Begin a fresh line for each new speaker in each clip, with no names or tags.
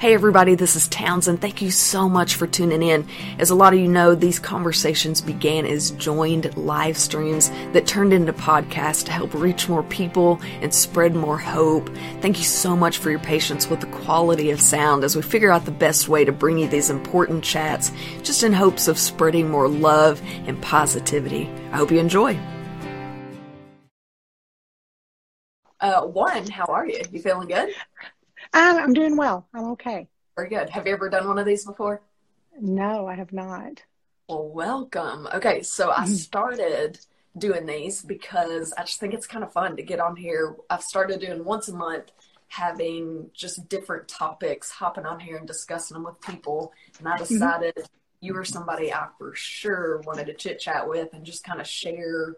Hey everybody, this is Townsend. Thank you so much for tuning in. As a lot of you know, these conversations began as joined live streams that turned into podcasts to help reach more people and spread more hope. Thank you so much for your patience with the quality of sound as we figure out the best way to bring you these important chats, just in hopes of spreading more love and positivity. I hope you enjoy. Uh, Warren, how are you? You feeling good?
I'm, I'm doing well. I'm okay.
Very good. Have you ever done one of these before?
No, I have not.
Well, welcome. Okay, so I mm-hmm. started doing these because I just think it's kind of fun to get on here. I've started doing once a month, having just different topics, hopping on here and discussing them with people. And I mm-hmm. decided mm-hmm. you were somebody I for sure wanted to chit chat with and just kind of share,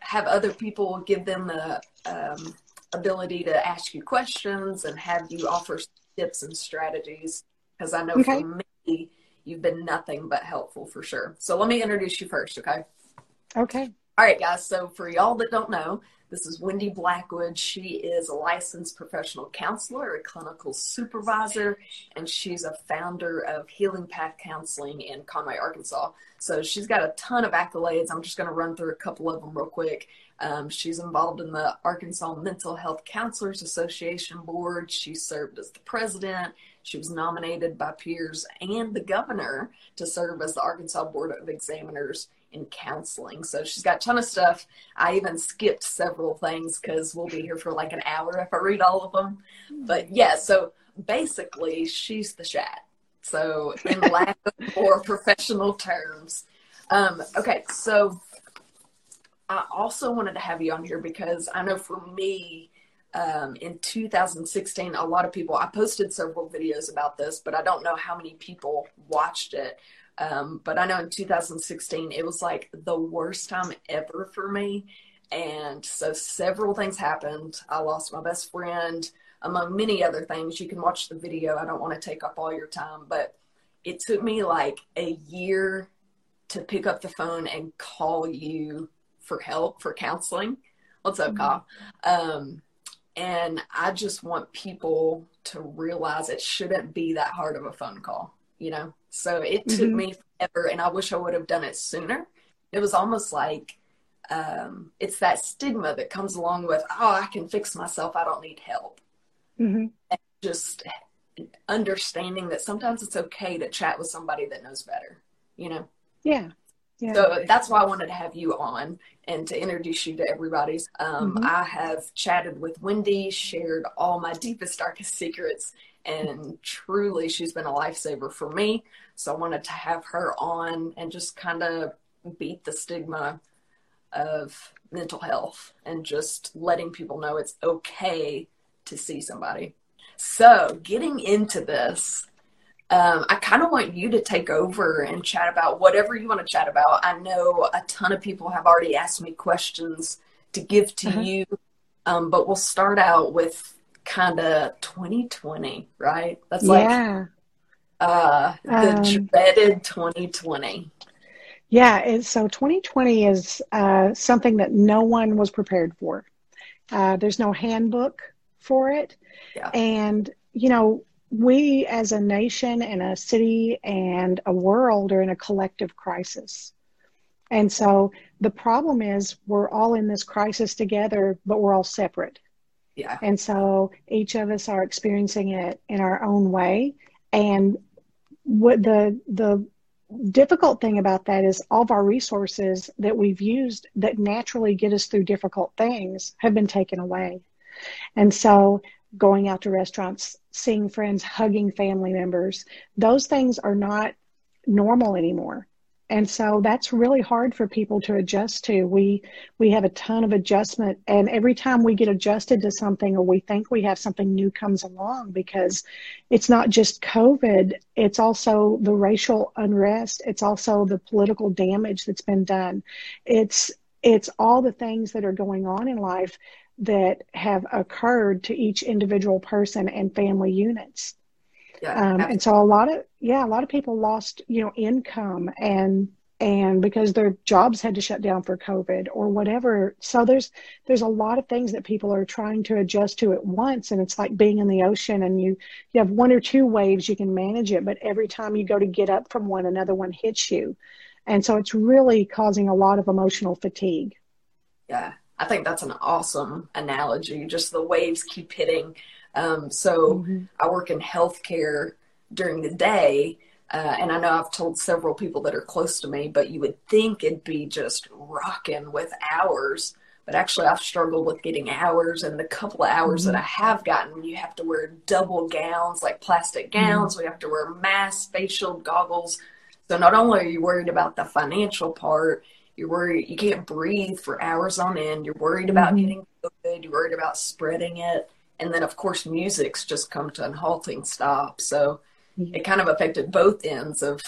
have other people give them the um, ability to ask you questions and have you offer tips and strategies because I know okay. for me, you've been nothing but helpful for sure. So let me introduce you first, okay?
Okay.
All right, guys. So for y'all that don't know, this is Wendy Blackwood. She is a licensed professional counselor, a clinical supervisor, and she's a founder of Healing Path Counseling in Conway, Arkansas. So she's got a ton of accolades. I'm just going to run through a couple of them real quick. Um, she's involved in the Arkansas Mental Health Counselors Association Board. She served as the president. She was nominated by peers and the governor to serve as the Arkansas Board of Examiners in counseling. So she's got a ton of stuff. I even skipped several things because we'll be here for like an hour if I read all of them. But yeah, so basically, she's the chat. So, in lack of more professional terms. Um, okay, so I also wanted to have you on here because I know for me, um, in 2016, a lot of people, I posted several videos about this, but I don't know how many people watched it. Um, but I know in 2016, it was like the worst time ever for me. And so several things happened. I lost my best friend, among many other things. You can watch the video. I don't want to take up all your time, but it took me like a year to pick up the phone and call you for help for counseling. What's up, Kyle? Um, and I just want people to realize it shouldn't be that hard of a phone call, you know? So it took mm-hmm. me forever, and I wish I would have done it sooner. It was almost like um, it's that stigma that comes along with, oh, I can fix myself, I don't need help. Mm-hmm. just understanding that sometimes it's okay to chat with somebody that knows better, you know?
Yeah.
Yeah. So that's why I wanted to have you on and to introduce you to everybody. Um, mm-hmm. I have chatted with Wendy, shared all my deepest, darkest secrets, and truly she's been a lifesaver for me. So I wanted to have her on and just kind of beat the stigma of mental health and just letting people know it's okay to see somebody. So, getting into this, um, I kind of want you to take over and chat about whatever you want to chat about. I know a ton of people have already asked me questions to give to uh-huh. you, um, but we'll start out with kind of 2020, right? That's like yeah. uh, the um, dreaded 2020.
Yeah, so 2020 is uh, something that no one was prepared for. Uh, there's no handbook for it. Yeah. And, you know, we as a nation and a city and a world are in a collective crisis. And so the problem is we're all in this crisis together, but we're all separate.
Yeah.
And so each of us are experiencing it in our own way. And what the the difficult thing about that is all of our resources that we've used that naturally get us through difficult things have been taken away. And so going out to restaurants, seeing friends, hugging family members, those things are not normal anymore. And so that's really hard for people to adjust to. We we have a ton of adjustment and every time we get adjusted to something or we think we have something new comes along because it's not just COVID, it's also the racial unrest, it's also the political damage that's been done. It's it's all the things that are going on in life that have occurred to each individual person and family units. Yeah, um, and so a lot of yeah, a lot of people lost you know income and and because their jobs had to shut down for covid or whatever. So there's there's a lot of things that people are trying to adjust to at once. And it's like being in the ocean and you you have one or two waves you can manage it. But every time you go to get up from one another one hits you. And so it's really causing a lot of emotional fatigue.
Yeah i think that's an awesome analogy just the waves keep hitting um, so mm-hmm. i work in healthcare during the day uh, and I know I've told several people that are close to me, but you would think it'd be just rocking with hours. But actually, I've struggled with getting hours, and the couple of hours mm-hmm. that I have gotten, you have to wear double gowns, like plastic mm-hmm. gowns. Mm-hmm. We have to wear masks, facial goggles. So not only are you worried about the financial part, you're worried you can't breathe for hours on end. You're worried about mm-hmm. getting COVID. You're worried about spreading it, and then of course, music's just come to an halting stop. So it kind of affected both ends of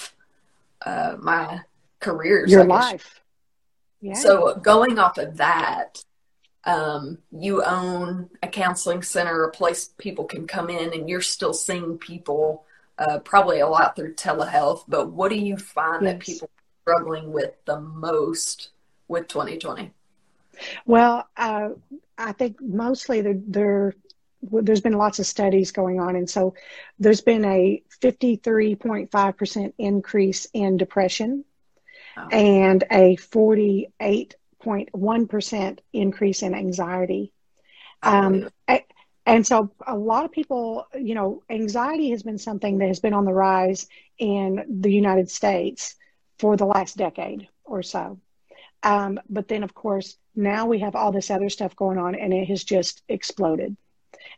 uh, my careers.
Your life.
Yeah. So going off of that, um, you own a counseling center, a place people can come in, and you're still seeing people uh, probably a lot through telehealth. But what do you find yes. that people struggling with the most with 2020?
Well, uh, I think mostly they're, they're there's been lots of studies going on, and so there's been a 53.5% increase in depression oh. and a 48.1% increase in anxiety. Um, and so a lot of people, you know, anxiety has been something that has been on the rise in the United States for the last decade or so. Um, but then, of course, now we have all this other stuff going on and it has just exploded.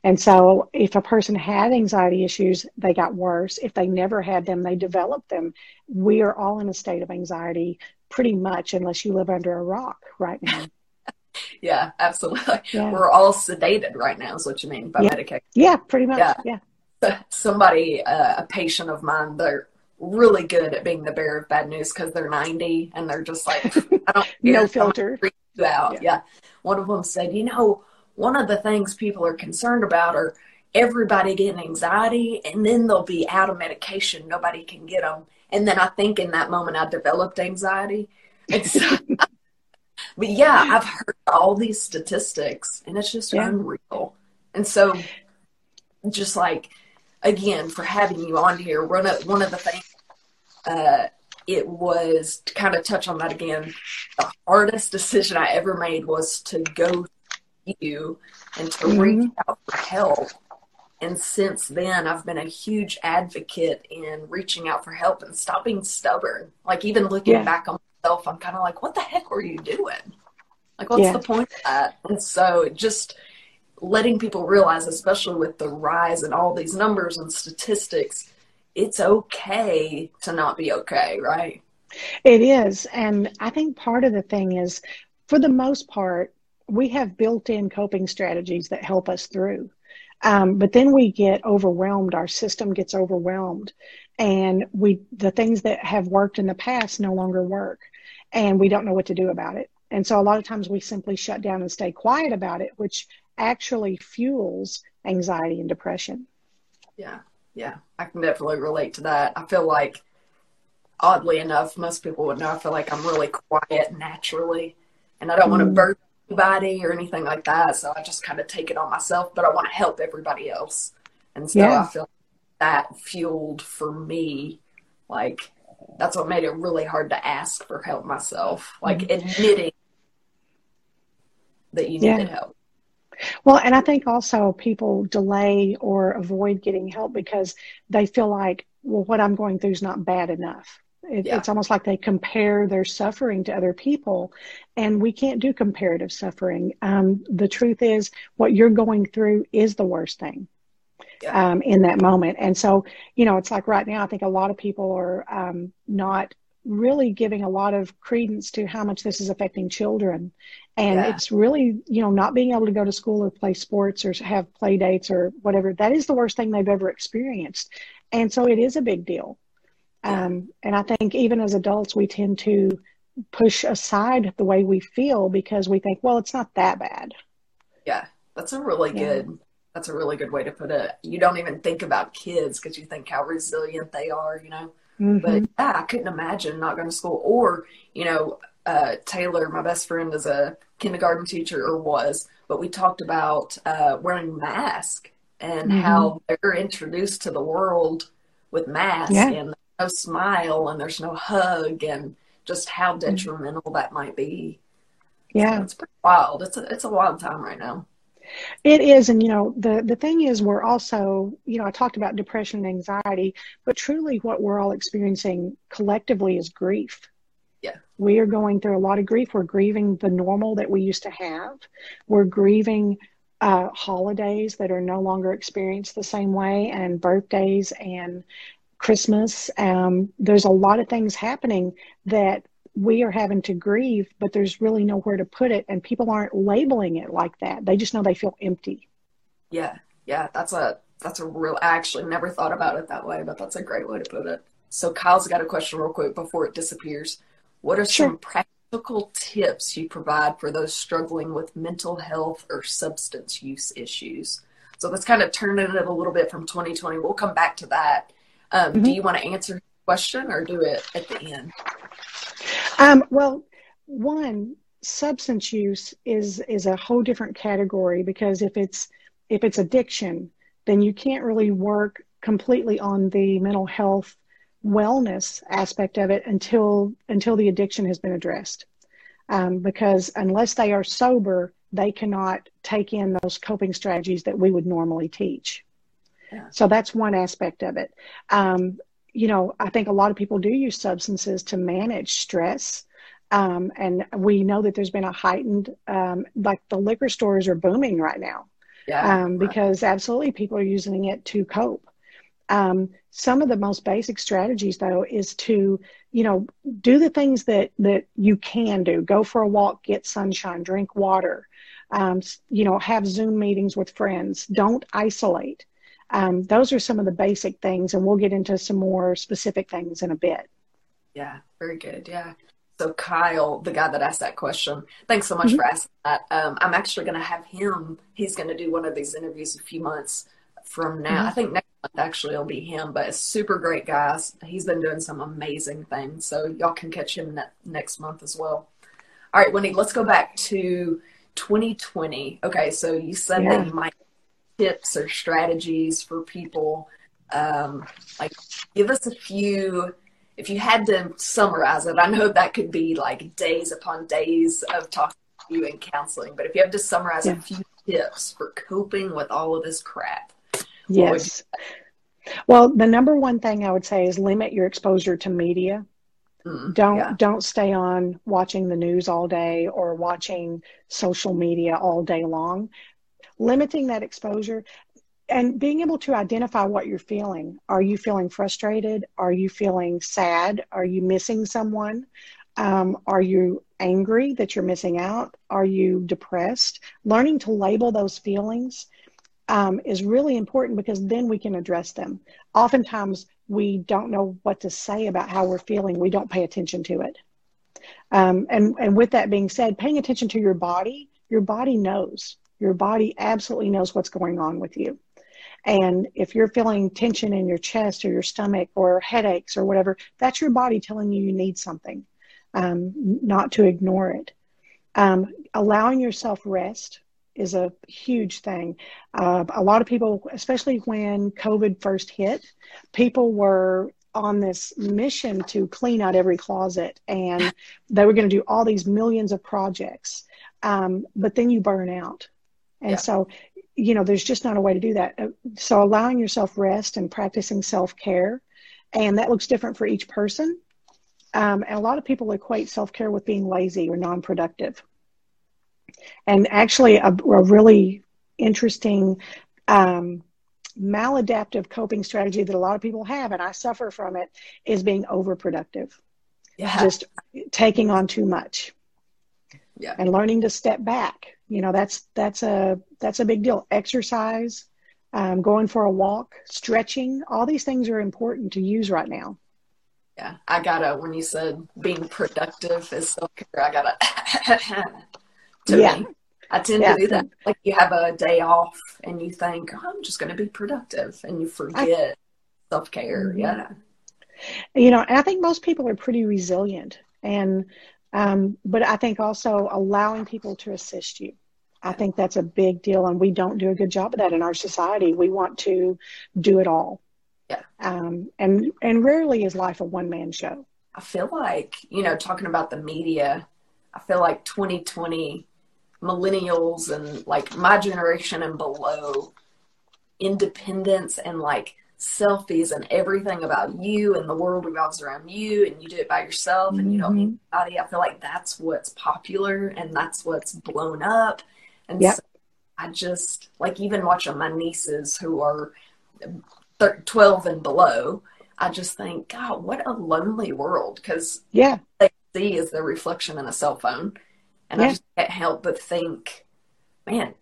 And so, if a person had anxiety issues, they got worse. If they never had them, they developed them. We are all in a state of anxiety pretty much, unless you live under a rock right now.
yeah, absolutely. Yeah. We're all sedated right now, is what you mean by
yeah.
medication.
Yeah, pretty much. Yeah.
yeah. Somebody, uh, a patient of mine, they're really good at being the bearer of bad news because they're 90 and they're just like, I don't
no filter.
Out. Yeah. yeah. One of them said, you know, one of the things people are concerned about are everybody getting anxiety and then they'll be out of medication nobody can get them and then i think in that moment i developed anxiety so, but yeah i've heard all these statistics and it's just yeah. unreal and so just like again for having you on here one of, one of the things uh, it was to kind of touch on that again the hardest decision i ever made was to go to you and to mm-hmm. reach out for help. And since then, I've been a huge advocate in reaching out for help and stopping stubborn. Like, even looking yeah. back on myself, I'm kind of like, what the heck were you doing? Like, what's yeah. the point of that? And so, just letting people realize, especially with the rise in all these numbers and statistics, it's okay to not be okay, right?
It is. And I think part of the thing is, for the most part, we have built in coping strategies that help us through. Um, but then we get overwhelmed, our system gets overwhelmed, and we the things that have worked in the past no longer work, and we don't know what to do about it. And so a lot of times we simply shut down and stay quiet about it, which actually fuels anxiety and depression.
Yeah, yeah, I can definitely relate to that. I feel like, oddly enough, most people would know. I feel like I'm really quiet naturally, and I don't mm. want to burden anybody or anything like that. So I just kind of take it on myself, but I want to help everybody else. And so yeah. I feel that fueled for me, like that's what made it really hard to ask for help myself, like mm-hmm. admitting that you needed yeah. help.
Well, and I think also people delay or avoid getting help because they feel like, well, what I'm going through is not bad enough. It, yeah. It's almost like they compare their suffering to other people, and we can't do comparative suffering. Um, the truth is, what you're going through is the worst thing yeah. um, in that moment. And so, you know, it's like right now, I think a lot of people are um, not really giving a lot of credence to how much this is affecting children. And yeah. it's really, you know, not being able to go to school or play sports or have play dates or whatever. That is the worst thing they've ever experienced. And so it is a big deal. Um, and I think even as adults, we tend to push aside the way we feel because we think, well, it's not that bad.
Yeah, that's a really yeah. good. That's a really good way to put it. You don't even think about kids because you think how resilient they are, you know. Mm-hmm. But yeah, I couldn't imagine not going to school. Or, you know, uh, Taylor, my best friend, is a kindergarten teacher or was, but we talked about uh, wearing mask and mm-hmm. how they're introduced to the world with masks yeah. and no smile and there's no hug and just how mm-hmm. detrimental mm-hmm. that might be.
Yeah,
so it's pretty wild. It's a it's a wild time right now.
It is, and you know the the thing is, we're also you know I talked about depression and anxiety, but truly, what we're all experiencing collectively is grief.
Yeah,
we are going through a lot of grief. We're grieving the normal that we used to have. We're grieving uh, holidays that are no longer experienced the same way, and birthdays and Christmas. Um, there's a lot of things happening that we are having to grieve, but there's really nowhere to put it, and people aren't labeling it like that. They just know they feel empty.
Yeah, yeah, that's a that's a real. I actually never thought about it that way, but that's a great way to put it. So Kyle's got a question real quick before it disappears. What are sure. some practical tips you provide for those struggling with mental health or substance use issues? So that's kind of turning it a little bit from 2020. We'll come back to that. Um, mm-hmm. Do you want to answer the question or do it at the end?
Um, well, one substance use is is a whole different category because if it's if it's addiction, then you can't really work completely on the mental health wellness aspect of it until until the addiction has been addressed. Um, because unless they are sober, they cannot take in those coping strategies that we would normally teach. Yeah. So that's one aspect of it. Um, you know, I think a lot of people do use substances to manage stress. Um, and we know that there's been a heightened, um, like the liquor stores are booming right now.
Yeah.
Um, because absolutely people are using it to cope. Um, some of the most basic strategies, though, is to, you know, do the things that that you can do. Go for a walk, get sunshine, drink water. Um, you know, have Zoom meetings with friends. Don't isolate. Um, those are some of the basic things, and we'll get into some more specific things in a bit.
Yeah, very good. Yeah. So Kyle, the guy that asked that question, thanks so much mm-hmm. for asking that. Um, I'm actually going to have him. He's going to do one of these interviews a few months from now. Mm-hmm. I think next month actually it'll be him, but a super great guy. He's been doing some amazing things. So y'all can catch him ne- next month as well. All right, Wendy, let's go back to 2020. Okay, so you said yeah. that you might tips or strategies for people? Um, like, give us a few. If you had to summarize it, I know that could be like days upon days of talking to you and counseling, but if you have to summarize yeah. a few tips for coping with all of this crap,
yes. Well, the number one thing I would say is limit your exposure to media. Mm, don't yeah. don't stay on watching the news all day or watching social media all day long limiting that exposure and being able to identify what you're feeling. Are you feeling frustrated? Are you feeling sad? Are you missing someone? Um, are you angry that you're missing out? Are you depressed? Learning to label those feelings um, is really important because then we can address them. Oftentimes, we don't know what to say about how we're feeling. We don't pay attention to it. Um, and, and with that being said, paying attention to your body, your body knows. Your body absolutely knows what's going on with you. And if you're feeling tension in your chest or your stomach or headaches or whatever, that's your body telling you you need something, um, not to ignore it. Um, allowing yourself rest is a huge thing. Uh, a lot of people, especially when COVID first hit, people were on this mission to clean out every closet and they were going to do all these millions of projects. Um, but then you burn out and yeah. so, you know, there's just not a way to do that. Uh, so allowing yourself rest and practicing self care, and that looks different for each person. Um, and a lot of people equate self care with being lazy or non productive. And actually, a, a really interesting um, maladaptive coping strategy that a lot of people have, and I suffer from it, is being overproductive.
Yeah.
Just taking on too much.
Yeah.
And learning to step back you know that's that's a that's a big deal exercise um, going for a walk stretching all these things are important to use right now
yeah i gotta when you said being productive is self-care i gotta to yeah. me i tend yeah. to do that like you have a day off and you think oh, i'm just going to be productive and you forget self-care mm-hmm. yeah
You know, and I think most people are pretty resilient. And, um, but I think also allowing people to assist you. I think that's a big deal. And we don't do a good job of that in our society. We want to do it all.
Yeah.
Um, and, and rarely is life a one man show.
I feel like, you know, talking about the media, I feel like 2020 millennials and like my generation and below independence and like selfies and everything about you and the world revolves around you and you do it by yourself and you don't need
Mm-hmm.
anybody. I feel like that's what's popular and that's what's blown up. And
Yep.
so I just like even watching my nieces who are thir- 12 and below, I just think, God, what a lonely world because
Yeah.
they see is the reflection in a cell phone. And I just can't help but think, man,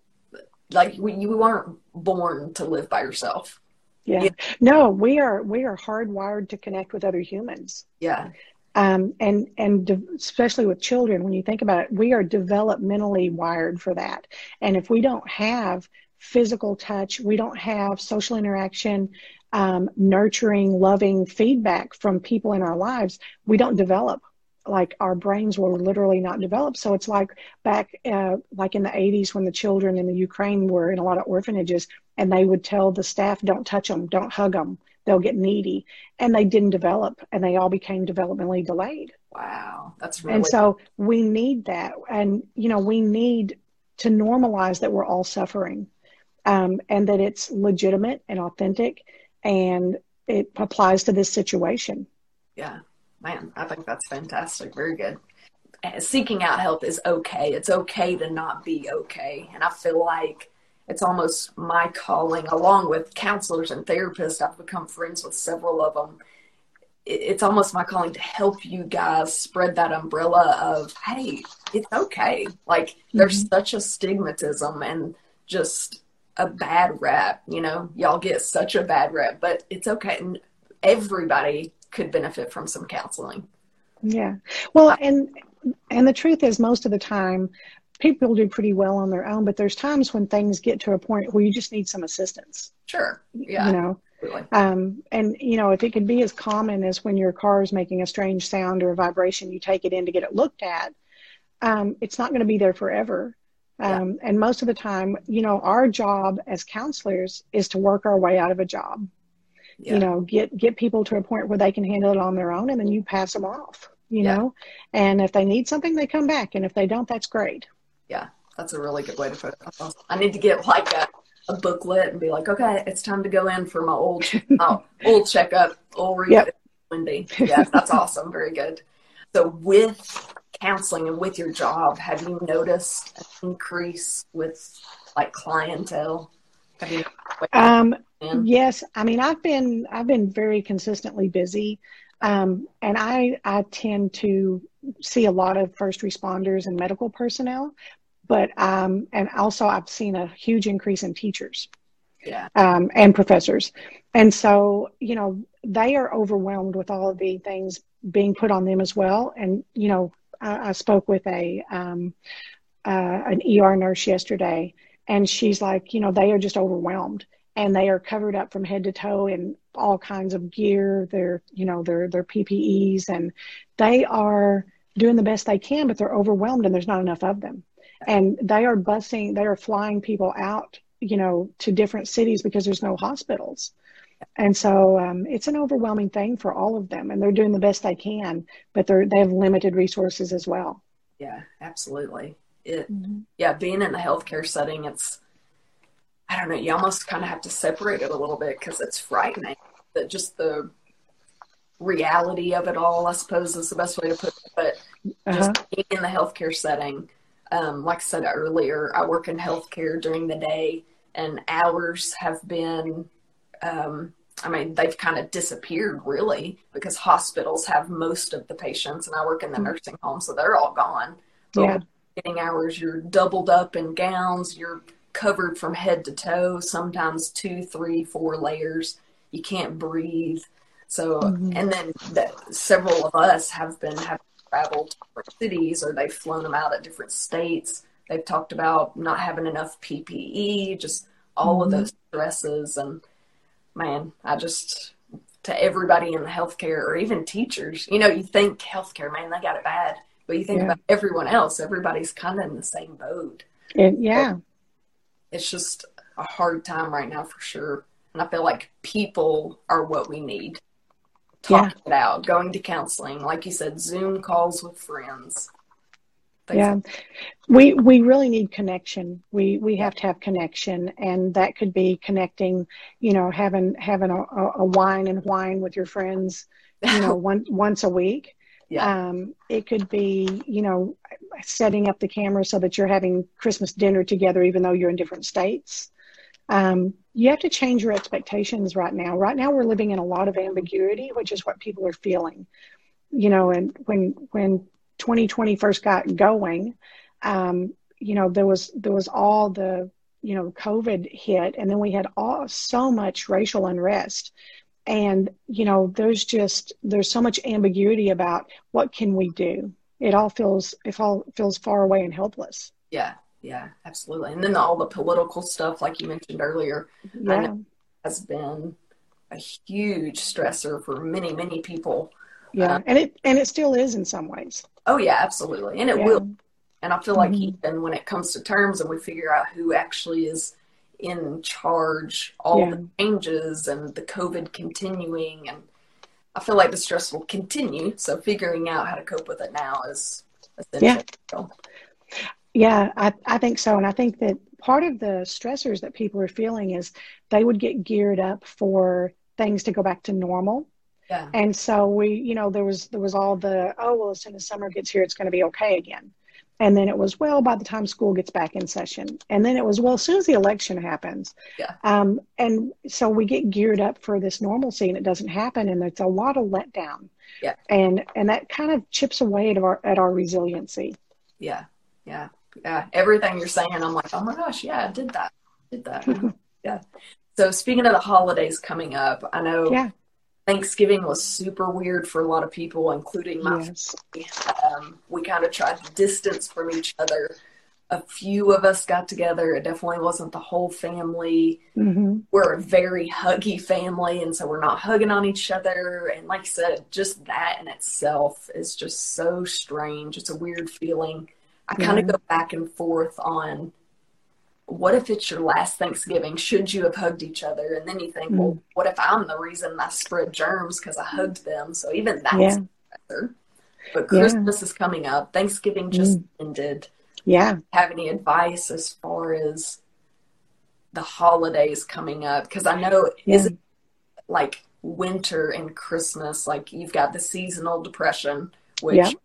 like we, you weren't born to live by yourself.
Yeah.
Yeah.
No, we are, we are hardwired to connect with other humans.
Yeah.
Um, and and de- especially with children, when you think about it, we are developmentally wired for that. And if we don't have physical touch, we don't have social interaction, um, nurturing, loving feedback from people in our lives, we don't develop. Like our brains will literally not develop. So it's like back, uh, like in the 80s when the children in the Ukraine were in a lot of orphanages, and they would tell the staff, "Don't touch them, don't hug them, they'll get needy." and they didn't develop and they all became developmentally delayed.
Wow. That's really
And so we need that. And, you know, we need to normalize that we're all suffering um, and that it's legitimate and authentic and it applies to this situation.
Yeah, man, I think that's fantastic. Very good. Seeking out help is okay. It's okay to not be okay. And I feel like it's almost my calling, along with counselors and therapists. I've become friends with several of them. It's almost my calling to help you guys spread that umbrella of, hey, it's okay. Like, there's mm-hmm. such a stigmatism and just a bad rap. You know, y'all get such a bad rap, but it's okay. And everybody could benefit from some counseling.
Yeah. Well, and and the truth is most of the time people do pretty well on their own, but there's times when things get to a point where you just need some assistance.
Sure. Yeah.
You know,
absolutely.
Um, and you know, if it can be as common as when your car is making a strange sound or a vibration, you take it in to get it looked at. Um, it's not going to be there forever. Um, And most of the time, you know, our job as counselors is to work our way out of a job.
Yeah.
You know, get get people to a point where they can handle it on their own, and then you pass them off. You
Yeah.
know, and if they need something, they come back, and if they don't, that's great.
Yeah. That's a really good way to put it. I need to get like a, a booklet and be like, okay, it's time to go in for my old my old checkup. Old read
Yep.
Wendy. Yeah, that's awesome. Very good. So with counseling and with your job, have you noticed an increase with like clientele? Have you
Um, Yes, I mean I've been I've been very consistently busy, um, and I I tend to see a lot of first responders and medical personnel, but um, and also I've seen a huge increase in teachers
yeah,
um, and professors, and so you know they are overwhelmed with all of the things being put on them as well. And you know I, I spoke with a um, uh, an ER nurse yesterday, and she's like, you know, they are just overwhelmed and they are covered up from head to toe in all kinds of gear. Their you know their their ppes and they are doing the best they can but they're overwhelmed and there's not enough of them. And they are busing they are flying people out you know to different cities because there's no hospitals. And so um, it's an overwhelming thing for all of them and they're doing the best they can but they're they have limited resources as well.
Yeah, absolutely. It yeah, being in the healthcare setting, it's I don't know, you almost kind of have to separate it a little bit because it's frightening. That just the reality of it all, I suppose, is the best way to put it. But
uh-huh.
just being in the healthcare setting, um, like I said earlier, I work in healthcare during the day, and hours have been, um, I mean, they've kind of disappeared really because hospitals have most of the patients, and I work in the nursing home, so they're all gone. But
Yeah.
getting hours, you're doubled up in gowns, you're covered from head to toe, sometimes two, three, four layers. You can't breathe. So,
Mhm.
and then the, several of us have been have traveled to different cities, or they've flown them out at different states. They've talked about not having enough PPE, just all of
Mhm.
those stresses. And man, I just to everybody in the healthcare or even teachers. You know, you think healthcare, man, they got it bad. But you think yeah. about everyone else, everybody's kind of in the same boat.
It, yeah. But
it's just a hard time right now for sure. And I feel like people are what we need. Talking yeah. it out, going to counseling, like you said, Zoom calls with friends.
yeah, we we really need connection. We we have to have connection, and that could be connecting. You know, having having a, a wine and whine with your friends. You know, one, once a week. Yeah. Um, it could be, you know, setting up the camera so that you're having Christmas dinner together, even though you're in different states. Um, you have to change your expectations right now. Right now, we're living in a lot of ambiguity, which is what people are feeling. You know, and when when 2020 first got going, um, you know, there was there was all the you know COVID hit, and then we had all so much racial unrest and you know there's just there's so much ambiguity about what can we do it all feels it all feels far away and helpless
yeah yeah absolutely and then all the political stuff like you mentioned earlier yeah. has been a huge stressor for many many people
yeah um, and it and it still is in some ways
oh yeah absolutely and it yeah. will and i feel like mm-hmm. even when it comes to terms and we figure out who actually is in charge, all yeah. the changes and the COVID continuing. And I feel like the stress will continue. So figuring out how to cope with it now is essential.
Yeah. Yeah, I, I think so. And I think that part of the stressors that people are feeling is they would get geared up for things to go back to normal. Yeah. And so we, you know, there was there was all the oh well, as soon as summer gets here, it's going to be okay again. And then it was, well, by the time school gets back in session. And then it was, well, as soon as the election happens. Yeah. Um, and so we get geared up for this normalcy and it doesn't happen. And it's a lot of letdown. Yeah. And, and that kind of chips away at our, at our resiliency.
Yeah. Yeah. Yeah. Everything you're saying, I'm like, oh my gosh, yeah, I did that. I did that. yeah. So speaking of the holidays coming up, I know yeah. Thanksgiving was super weird for a lot of people, including my yes. Um, we kind of tried to distance from each other. A few of us got together. It definitely wasn't the whole family. Mm-hmm. We're a very huggy family, and so we're not hugging on each other. And like I said, just that in itself is just so strange. It's a weird feeling. I kind of go back and forth on what if it's your last Thanksgiving? Should you have hugged each other? And then you think, mm. well, what if I'm the reason I spread germs because I hugged them? So even that's yeah. better. But Christmas yeah. is coming up. Thanksgiving just mm. ended.
Yeah.
Have any advice as far as the holidays coming up? Because I know yeah. is it like winter and Christmas? Like you've got the seasonal depression, which.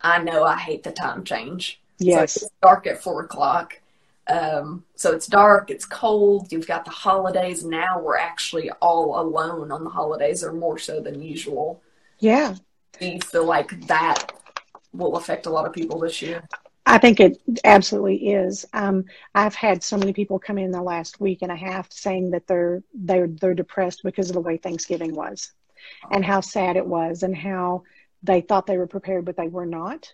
I know I hate the time change.
Yes.
So it's dark at four o'clock um, so it's dark, it's cold, you've got the holidays. Now we're actually all alone on the holidays, or more so than usual.
Yeah.
Do you feel like that will affect a lot of people this year?
I think it absolutely is. Um, I've had so many people come in the last week and a half saying that they're they're they're depressed because of the way Thanksgiving was, and how sad it was, and how they thought they were prepared but they were not.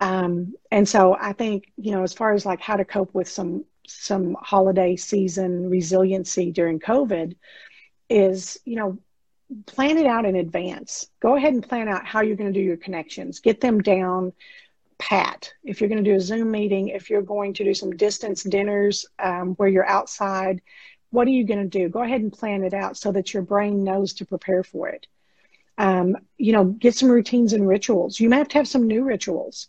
Um, and so I think, you know, as far as like how to cope with some some holiday season resiliency during COVID is, you know, plan it out in advance. Go ahead and plan out how you're going to do your connections. Get them down pat. If you're going to do a Zoom meeting, if you're going to do some distance dinners um, where you're outside, what are you going to do? Go ahead and plan it out so that your brain knows to prepare for it. Um, you know, get some routines and rituals. You may have to have some new rituals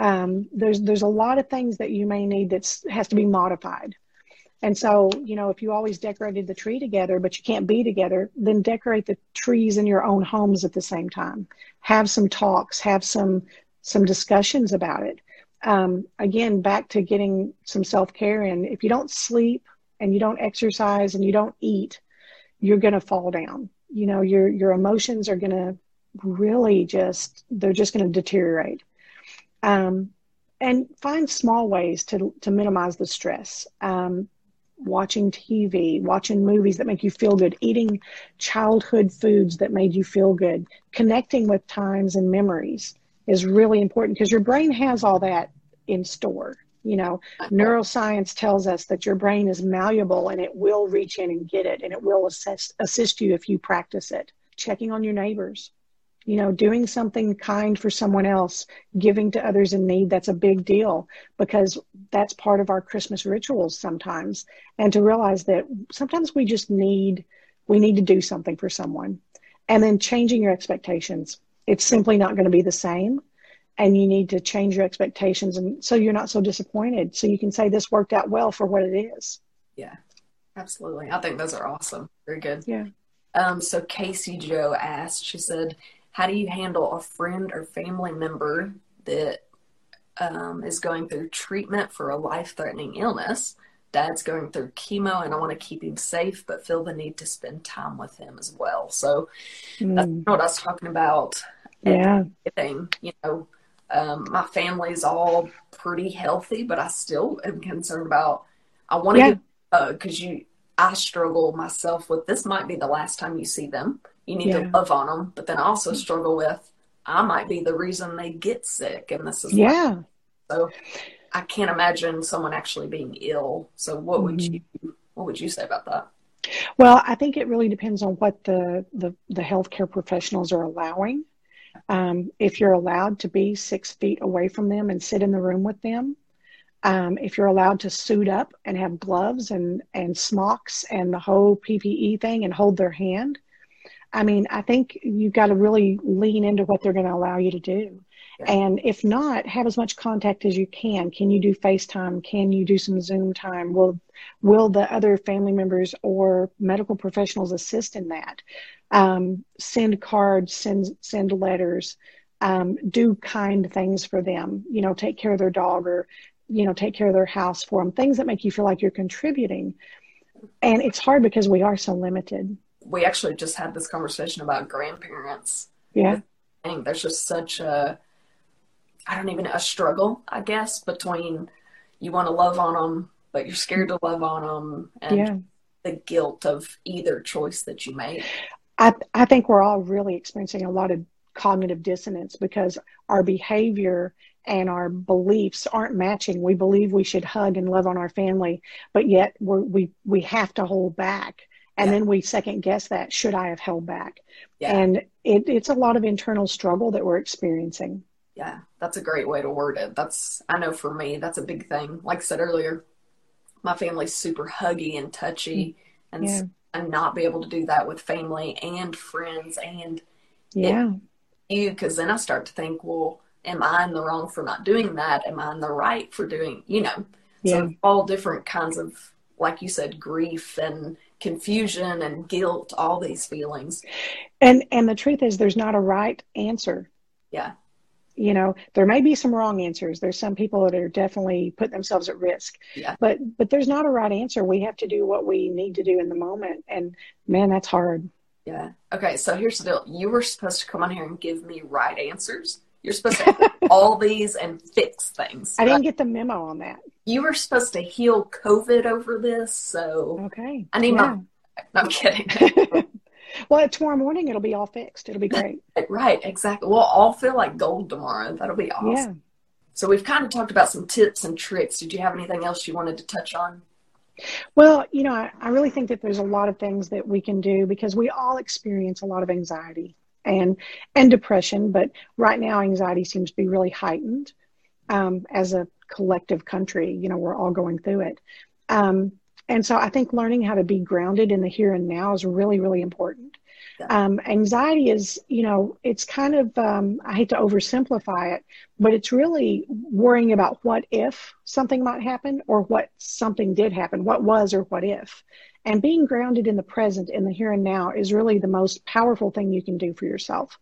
um, there's there's a lot of things that you may need that has to be modified. And so, you know, if you always decorated the tree together, but you can't be together, then decorate the trees in your own homes at the same time. Have some talks, have some some discussions about it. Um, again, back to getting some self care in. If you don't sleep and you don't exercise and you don't eat, you're going to fall down. You know, your your emotions are going to really just they're just going to deteriorate um, and find small ways to to minimize the stress. Um, watching TV, watching movies that make you feel good, eating childhood foods that made you feel good, connecting with times and memories is really important because your brain has all that in store. You know, neuroscience tells us that your brain is malleable and it will reach in and get it and it will assist, assist you if you practice it checking on your neighbors, you know, doing something kind for someone else, giving to others in need. That's a big deal because that's part of our Christmas rituals sometimes. And to realize that sometimes we just need, we need to do something for someone. And then changing your expectations. It's simply not going to be the same. And you need to change your expectations. And so you're not so disappointed. So you can say this worked out well for what it is.
Yeah, absolutely. I think those are awesome. Very good.
Yeah.
Um, so Casey Joe asked, she said, how do you handle a friend or family member that um, is going through treatment for a life threatening illness? Dad's going through chemo and I want to keep him safe, but feel the need to spend time with him as well. So mm. that's what I was talking about.
Yeah.
Thing, you know, um, my family's all pretty healthy, but I still am concerned about, I want to yeah. because uh, you, I struggle myself with this might be the last time you see them. You need yeah. to love on them, but then also struggle with I might be the reason they get sick, and this is
yeah.
so I can't imagine someone actually being ill. So what would mm-hmm. you what would you say about that?
Well, I think it really depends on what the the, the healthcare professionals are allowing. Um, if you're allowed to be six feet away from them and sit in the room with them, um, if you're allowed to suit up and have gloves and, and smocks and the whole PPE thing and hold their hand, I mean, I think you've got to really lean into what they're going to allow you to do. Yeah. And if not, have as much contact as you can. Can you do FaceTime? Can you do some Zoom time? Will will the other family members or medical professionals assist in that? Um, send cards, send send letters, um, do kind things for them. You know, take care of their dog or you know, take care of their house for them, things that make you feel like you're contributing. And it's hard because we are so limited.
We actually just had this conversation about grandparents.
Yeah.
I think there's just such a, I don't even a struggle, I guess, between you want to love on them, but you're scared to love on them and yeah. the guilt of either choice that you make.
I, I think we're all really experiencing a lot of cognitive dissonance because our behavior and our beliefs aren't matching. We believe we should hug and love on our family, but yet we're, we we have to hold back, and yeah. then we second guess that should I have held back? Yeah. And it, it's a lot of internal struggle that we're experiencing.
Yeah, that's a great way to word it. That's I know for me that's a big thing. Like I said earlier, my family's super huggy and touchy, mm, and yeah. and not be able to do that with family and friends and
yeah
you because then I start to think, well am I in the wrong for not doing that? Am I in the right for doing, you know? Yeah. So all different kinds of, like you said, grief and confusion and guilt, all these feelings.
And and the truth is there's not a right answer.
Yeah.
You know, there may be some wrong answers. There's some people that are definitely put themselves at risk.
Yeah.
But but there's not a right answer. We have to do what we need to do in the moment. And man, that's hard.
Yeah. Okay, so here's the deal. You were supposed to come on here and give me right answers. You're supposed to all these and fix things.
I didn't get the memo on that.
You were supposed to heal COVID over this, so
okay.
I need yeah. my. I'm kidding.
well, tomorrow morning it'll be all fixed. It'll be great.
right, exactly. We'll all feel like gold tomorrow. That'll be awesome. Yeah. So we've kind of talked about some tips and tricks. Did you have anything else you wanted to touch on?
Well, you know, I, I really think that there's a lot of things that we can do because we all experience a lot of anxiety and and depression. But right now, anxiety seems to be really heightened um, as a collective country. You know, we're all going through it. Um, and so I think learning how to be grounded in the here and now is really, really important. Um, anxiety is, you know, it's kind of, um, I hate to oversimplify it, but it's really worrying about what if something might happen or what something did happen, what was or what if. And being grounded in the present, in the here and now, is really the most powerful thing you can do for yourself.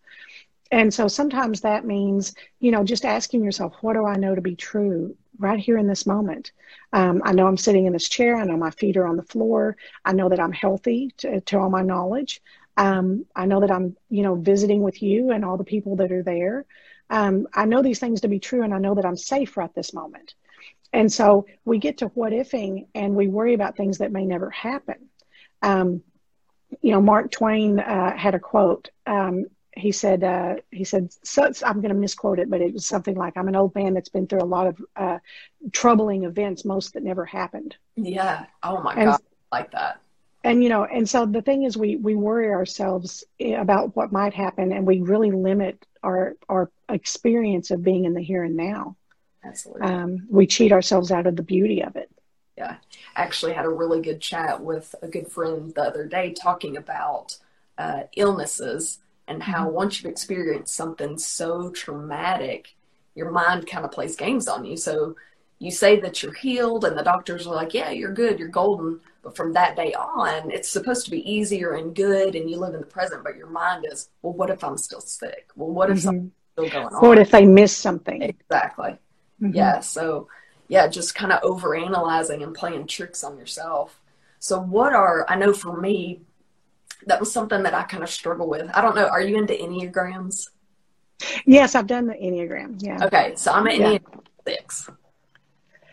And so sometimes that means, you know, just asking yourself, what do I know to be true right here in this moment? Um, I know I'm sitting in this chair. I know my feet are on the floor. I know that I'm healthy to, to all my knowledge. Um, I know that I'm, you know, visiting with you and all the people that are there. Um, I know these things to be true, and I know that I'm safe right this moment. And so we get to what ifing and we worry about things that may never happen. Um, you know, Mark Twain uh, had a quote. He said, uh, he said, so, I'm going to misquote it, but it was something like, I'm an old man that's been through a lot of uh, troubling events, most that never happened.
Yeah. Oh my and, God. Like that.
and you know and so the thing is we we worry ourselves about what might happen and we really limit our our experience of being in the here and now
absolutely
um, we cheat ourselves out of the beauty of it
yeah I actually had a really good chat with a good friend the other day talking about uh, illnesses and how mm-hmm. once you've experienced something so traumatic your mind kind of plays games on you so you say that you're healed and the doctors are like yeah you're good you're golden but from that day on, it's supposed to be easier and good and you live in the present, but your mind is, well, what if I'm still sick? Well, what if mm-hmm. something's still going on?
What if they miss something?
Exactly. Mm-hmm. Yeah. So, yeah, just kind of over analyzing and playing tricks on yourself. So, what are, I know for me, that was something that I kind of struggle with. I don't know. Are you into Enneagrams?
Yes, I've done the Enneagram. Yeah.
Okay. So I'm an yeah. Enneagram six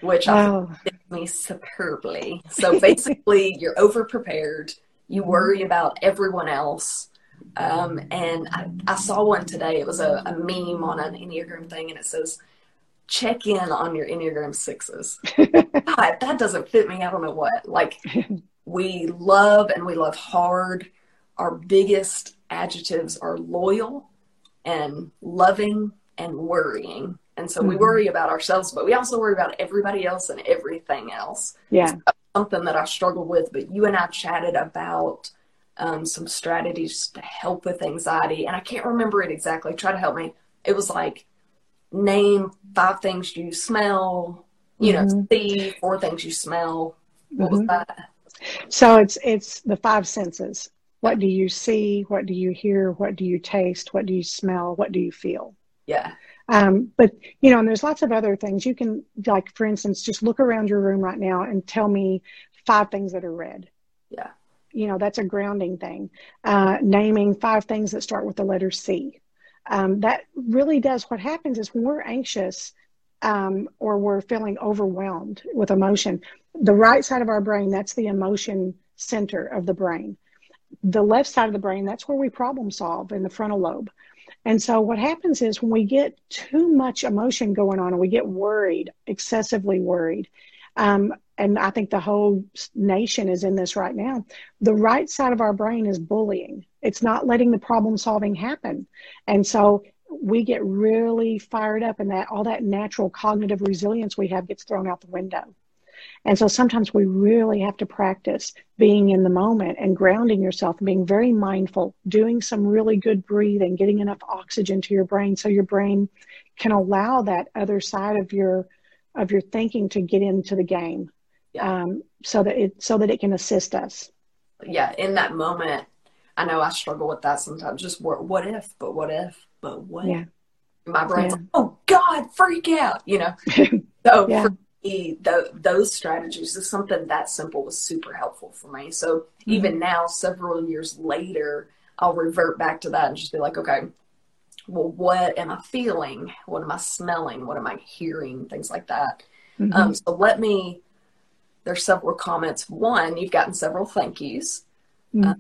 which oh. fits me superbly. So basically, you're over prepared. You worry about everyone else. Um, and I, I, saw one today. It was a, a, meme on an Enneagram thing, and it says, check in on your Enneagram sixes. God, that doesn't fit me. I don't know what. Like, we love and we love hard. Our biggest adjectives are loyal and loving and worrying. And so mm-hmm. we worry about ourselves, but we also worry about everybody else and everything else.
Yeah.
something that I struggle with, but you and I chatted about um, some strategies to help with anxiety. And I can't remember it exactly. Try to help me. It was like name five things you smell, you mm-hmm. know, see four things you smell. What mm-hmm. was that?
So it's it's the five senses. What do you see? What do you hear? What do you taste? What do you smell? What do you feel?
Yeah.
Um, but you know, and there's lots of other things you can like, for instance, just look around your room right now and tell me five things that are red.
Yeah.
You know, that's a grounding thing. Uh, naming five things that start with the letter C. Um, that really does what happens is when we're anxious um, or we're feeling overwhelmed with emotion, the right side of our brain, that's the emotion center of the brain. The left side of the brain, that's where we problem solve in the frontal lobe. And so what happens is when we get too much emotion going on and we get worried, excessively worried, um, and I think the whole nation is in this right now, the right side of our brain is bullying. It's not letting the problem solving happen. And so we get really fired up and that all that natural cognitive resilience we have gets thrown out the window. And so sometimes we really have to practice being in the moment and grounding yourself and being very mindful, doing some really good breathing, getting enough oxygen to your brain so your brain can allow that other side of your of your thinking to get into the game. Yeah. Um, so that it so that it can assist us.
Yeah, in that moment, I know I struggle with that sometimes. Just what, what if, but what if, but what? Yeah. My brain's yeah. like, oh God, freak out, you know. So yeah. for the, those strategies is something that simple was super helpful for me. So mm-hmm. even now, several years later, I'll revert back to that and just be like, okay, well, what am I feeling? What am I smelling? What am I hearing? Things like that. Mm-hmm. Um, so let me. There's several comments. One, you've gotten several thank yous. Mm-hmm. Uh,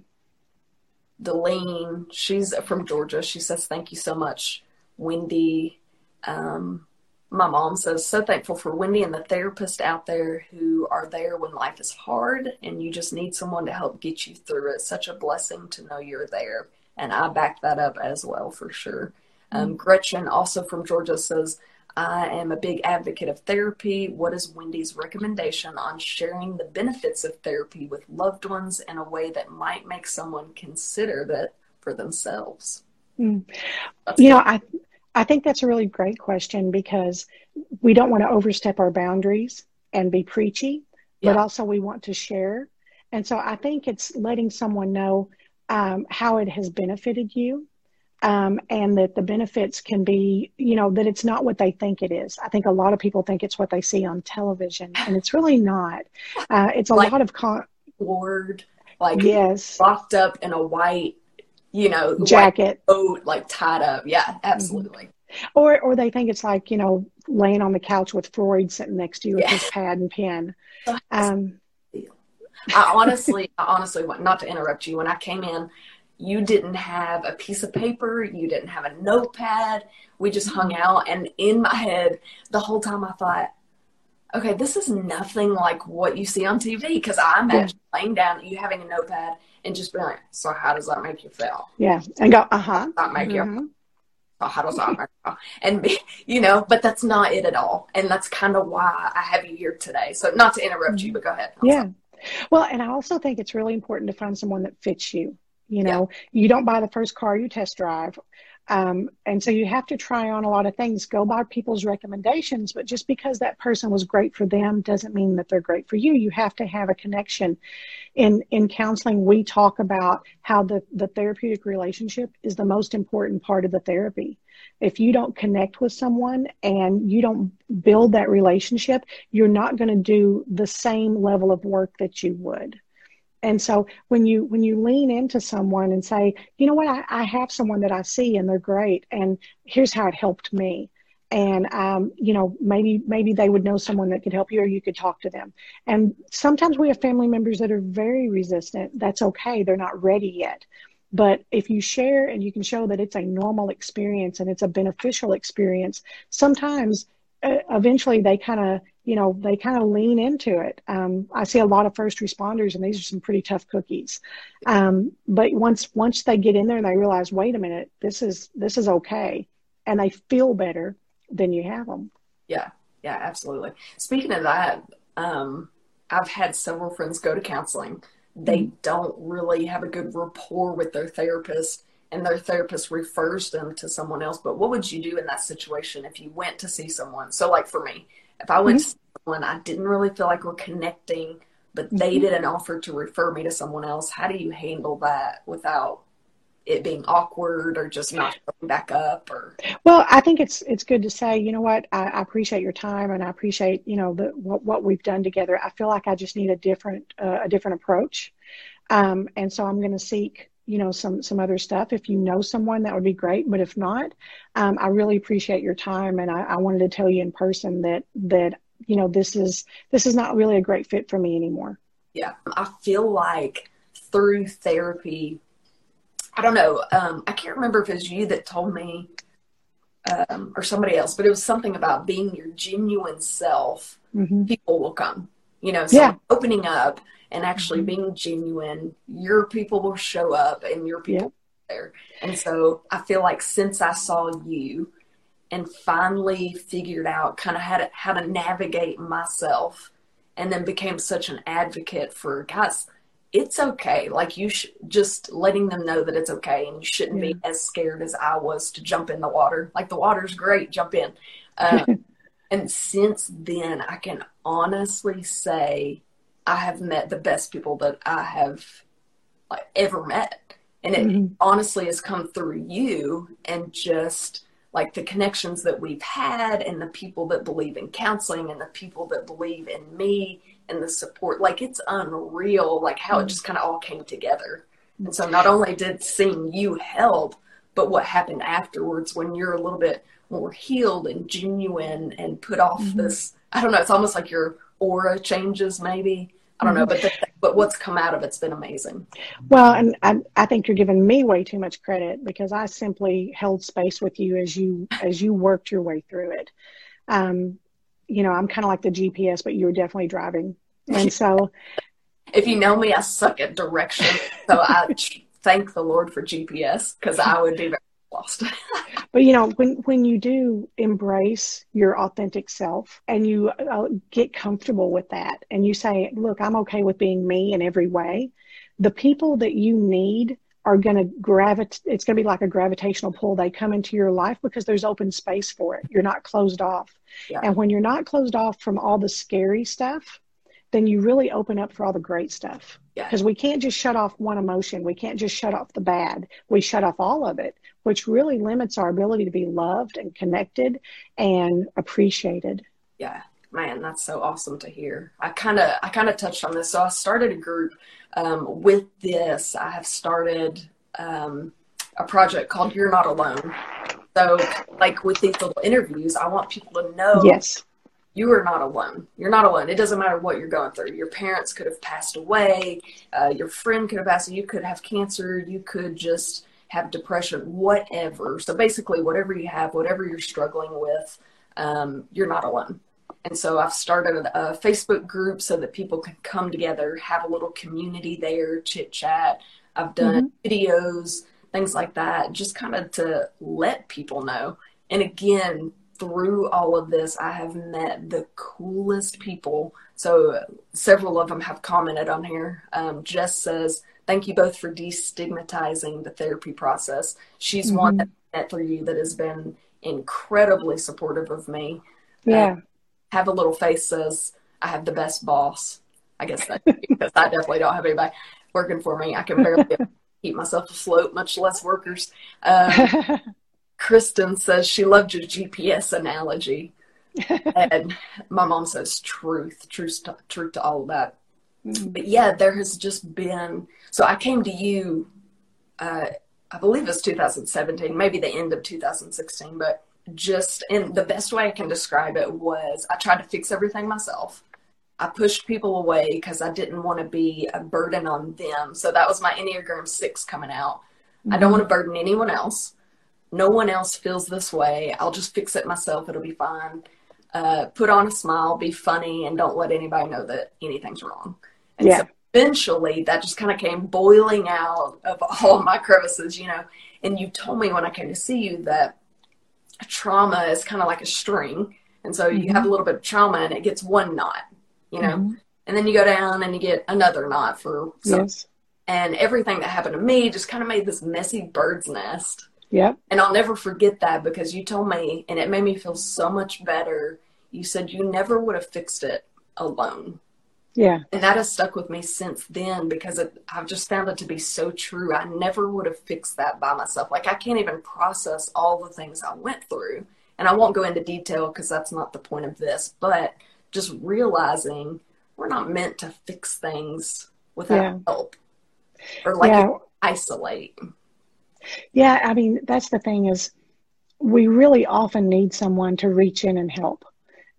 Delene, she's from Georgia. She says, "Thank you so much, Wendy." Um, my mom says, so thankful for Wendy and the therapist out there who are there when life is hard and you just need someone to help get you through it. Such a blessing to know you're there. And I back that up as well for sure. Um, mm-hmm. Gretchen, also from Georgia, says, I am a big advocate of therapy. What is Wendy's recommendation on sharing the benefits of therapy with loved ones in a way that might make someone consider that for themselves?
Mm. You know, I I think that's a really great question because we don't want to overstep our boundaries and be preachy, yeah. but also we want to share. And so I think it's letting someone know um, how it has benefited you um, and that the benefits can be, you know, that it's not what they think it is. I think a lot of people think it's what they see on television, and it's really not. Uh, it's a like lot of con-
like
yes,
locked up in a white you know,
jacket,
coat, like tied up. Yeah, mm-hmm. absolutely.
Mm-hmm. Or, or they think it's like you know, laying on the couch with Freud sitting next to you yeah. with his pad and pen. Um,
I honestly, I honestly want not to interrupt you. When I came in, you didn't have a piece of paper, you didn't have a notepad. We just hung mm-hmm. out, and in my head, the whole time I thought, okay, this is nothing like what you see on TV. Because I imagine yeah. laying down, you having a notepad, and just being like, so how does that make you feel?
Yeah, and go, uh huh.
That make mm-hmm. you. Oh, how does that make you? And be, you know, but that's not it at all, and that's kind of why I have you here today. So, not to interrupt mm-hmm. you, but go ahead.
I'm yeah. Sorry. Well, and I also think it's really important to find someone that fits you. You know, yeah. you don't buy the first car you test drive. Um, and so you have to try on a lot of things, go by people's recommendations, but just because that person was great for them doesn't mean that they're great for you. You have to have a connection. In in counseling, we talk about how the, the therapeutic relationship is the most important part of the therapy. If you don't connect with someone and you don't build that relationship, you're not going to do the same level of work that you would. And so when you when you lean into someone and say you know what? I, I have someone that i see and they're great and here's how it helped me and um, you know maybe maybe they would know someone that could help you or you could talk to them. And sometimes we have family members that are very resistant. That's okay. They're not ready yet. But if you share and you can show that it's a normal experience and it's a beneficial experience sometimes uh, eventually they kind of you know, they kind of lean into it. Um, I see a lot of first responders, and these are some pretty tough cookies. Um, but once once they get in there and they realize, wait a minute, this is this is okay, and they feel better, then you have them.
Yeah, yeah, absolutely. Speaking of that, um, I've had several friends go to counseling. They mm-hmm. don't really have a good rapport with their therapist, and their therapist refers them to someone else. But what would you do in that situation if you went to see someone? So, like for me, if I went mm-hmm. to someone I didn't really feel like we're connecting, but they mm-hmm. didn't offer to refer me to someone else, how do you handle that without it being awkward or just not going back up or
well i think it's it's good to say you know what i, I appreciate your time and i appreciate you know the what, what we've done together. I feel like i just need a different uh, a different approach. Um, and so i'm going to seek you know some some other stuff. If you know someone that would be great. But if not um, i really appreciate your time and I, I, wanted to tell you in person that that you know this is this is not really a great fit for me anymore.
Yeah. I feel like through therapy i don't know um, i can't remember if it was you that told me um, or somebody else but it was something about being your genuine self mm-hmm. people will come you know so yeah. opening up and actually mm-hmm. being genuine, your people will show up and your people there. And so I feel like since I saw you and finally figured out kind of how to how to navigate myself and then became such an advocate for guys it's okay like you should just letting them know that it's okay and you shouldn't yeah. be as scared as i was to jump in the water like the water's great jump in uh, and since then i can honestly say I have met the best people that I have like ever met. And it mm-hmm. honestly has come through you and just like the connections that we've had and the people that believe in counseling and the people that believe in me and the support. Like it's unreal, like how mm-hmm. it just kind of all came together. And so not only did seeing you help, but what happened afterwards when you're a little bit more healed and genuine and put off mm-hmm. this, I don't know, it's almost like your aura changes maybe I don't know, but the, but what's come out of it's been amazing.
Well, and I, I think you're giving me way too much credit because I simply held space with you as you as you worked your way through it. Um, you know, I'm kind of like the GPS, but you're definitely driving, and so.
if you know me, I suck at direction, so I thank the Lord for GPS because I would be very lost.
but you know, when when you do embrace your authentic self and you uh, get comfortable with that, and you say, "Look, I'm okay with being me in every way," the people that you need are going to gravitate. It's going to be like a gravitational pull. They come into your life because there's open space for it. You're not closed off. Yeah. And when you're not closed off from all the scary stuff, then you really open up for all the great stuff. Because yeah. we can't just shut off one emotion. We can't just shut off the bad. We shut off all of it, which really limits our ability to be loved and connected and appreciated.
Yeah, man, that's so awesome to hear. I kind of I kind of touched on this. So I started a group um, with this. I have started um, a project called You're Not Alone. So, like with these little interviews, I want people to know
yes
you are not alone. You're not alone. It doesn't matter what you're going through. Your parents could have passed away. Uh, your friend could have passed. You could have cancer. You could just have depression. Whatever. So basically, whatever you have, whatever you're struggling with, um, you're not alone. And so I've started a Facebook group so that people can come together, have a little community there, chit chat. I've done mm-hmm. videos, things like that, just kind of to let people know. And again, through all of this, I have met the coolest people. So several of them have commented on here. Um, Jess says, Thank you both for destigmatizing the therapy process. She's mm-hmm. one that met through you that has been incredibly supportive of me.
Yeah. Uh,
have a little face says, I have the best boss. I guess that because I definitely don't have anybody working for me. I can barely keep myself afloat, much less workers. Um, Kristen says she loved your GPS analogy. and my mom says truth, truth, to, truth to all of that. Mm-hmm. But yeah, there has just been. So I came to you, uh, I believe it's 2017, maybe the end of 2016, but just in the best way I can describe it was I tried to fix everything myself. I pushed people away because I didn't want to be a burden on them. So that was my Enneagram 6 coming out. Mm-hmm. I don't want to burden anyone else. No one else feels this way. I'll just fix it myself. It'll be fine. Uh, put on a smile, be funny, and don't let anybody know that anything's wrong. And
yeah.
so eventually that just kind of came boiling out of all my crevices, you know. And you told me when I came to see you that trauma is kind of like a string. And so mm-hmm. you have a little bit of trauma and it gets one knot, you know. Mm-hmm. And then you go down and you get another knot for some. Yes. And everything that happened to me just kind of made this messy bird's nest.
Yeah.
And I'll never forget that because you told me, and it made me feel so much better. You said you never would have fixed it alone.
Yeah.
And that has stuck with me since then because it, I've just found it to be so true. I never would have fixed that by myself. Like, I can't even process all the things I went through. And I won't go into detail because that's not the point of this, but just realizing we're not meant to fix things without yeah. help or like yeah. isolate.
Yeah. I mean, that's the thing is we really often need someone to reach in and help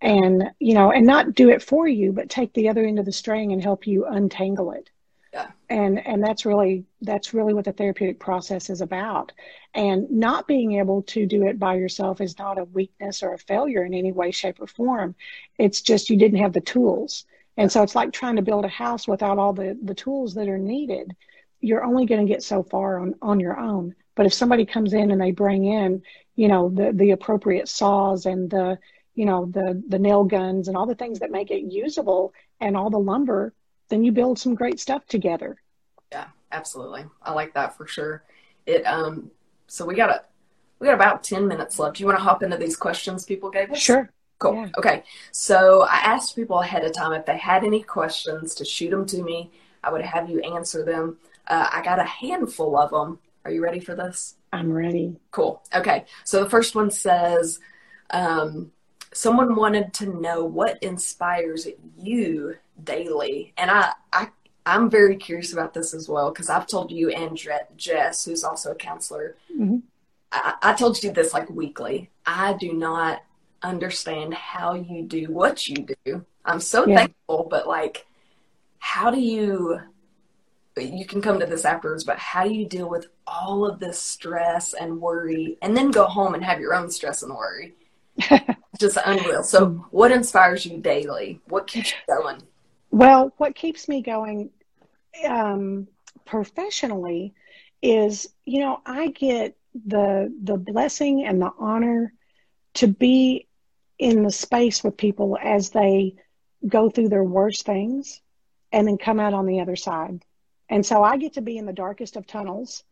and you know and not do it for you but take the other end of the string and help you untangle it.
Yeah.
and and that's really that's really what the therapeutic process is about. And not being able to do it by yourself is not a weakness or a failure in any way shape or form. It's just you didn't have the tools. And so it's like trying to build a house without all the the tools that are needed. You're only going to get so far on on your own. But if somebody comes in and they bring in you know the the appropriate saws and the you know the the nail guns and all the things that make it usable and all the lumber then you build some great stuff together.
Yeah absolutely. I like that for sure. It um so we got a we got about 10 minutes left. Do you want to hop into these questions people gave us?
Sure.
Cool. Yeah. okay. So i asked people ahead of time if they had any questions to shoot them to me i would have you answer them. Uh, i got a handful of them are you ready for this?
I'm ready.
Cool. Okay. So the first one says um, someone wanted to know what inspires you daily and i i i'm very curious about this as well because i've told you and jess who's also a counselor mm-hmm. I, I told you this like weekly i do not understand how you do what you do i'm so yeah. thankful but like how do you you can come to this afterwards but how do you deal with all of this stress and worry and then go home and have your own stress and worry just unreal. So, what inspires you daily? What keeps you going?
Well, what keeps me going um, professionally is, you know, I get the the blessing and the honor to be in the space with people as they go through their worst things and then come out on the other side. And so I get to be in the darkest of tunnels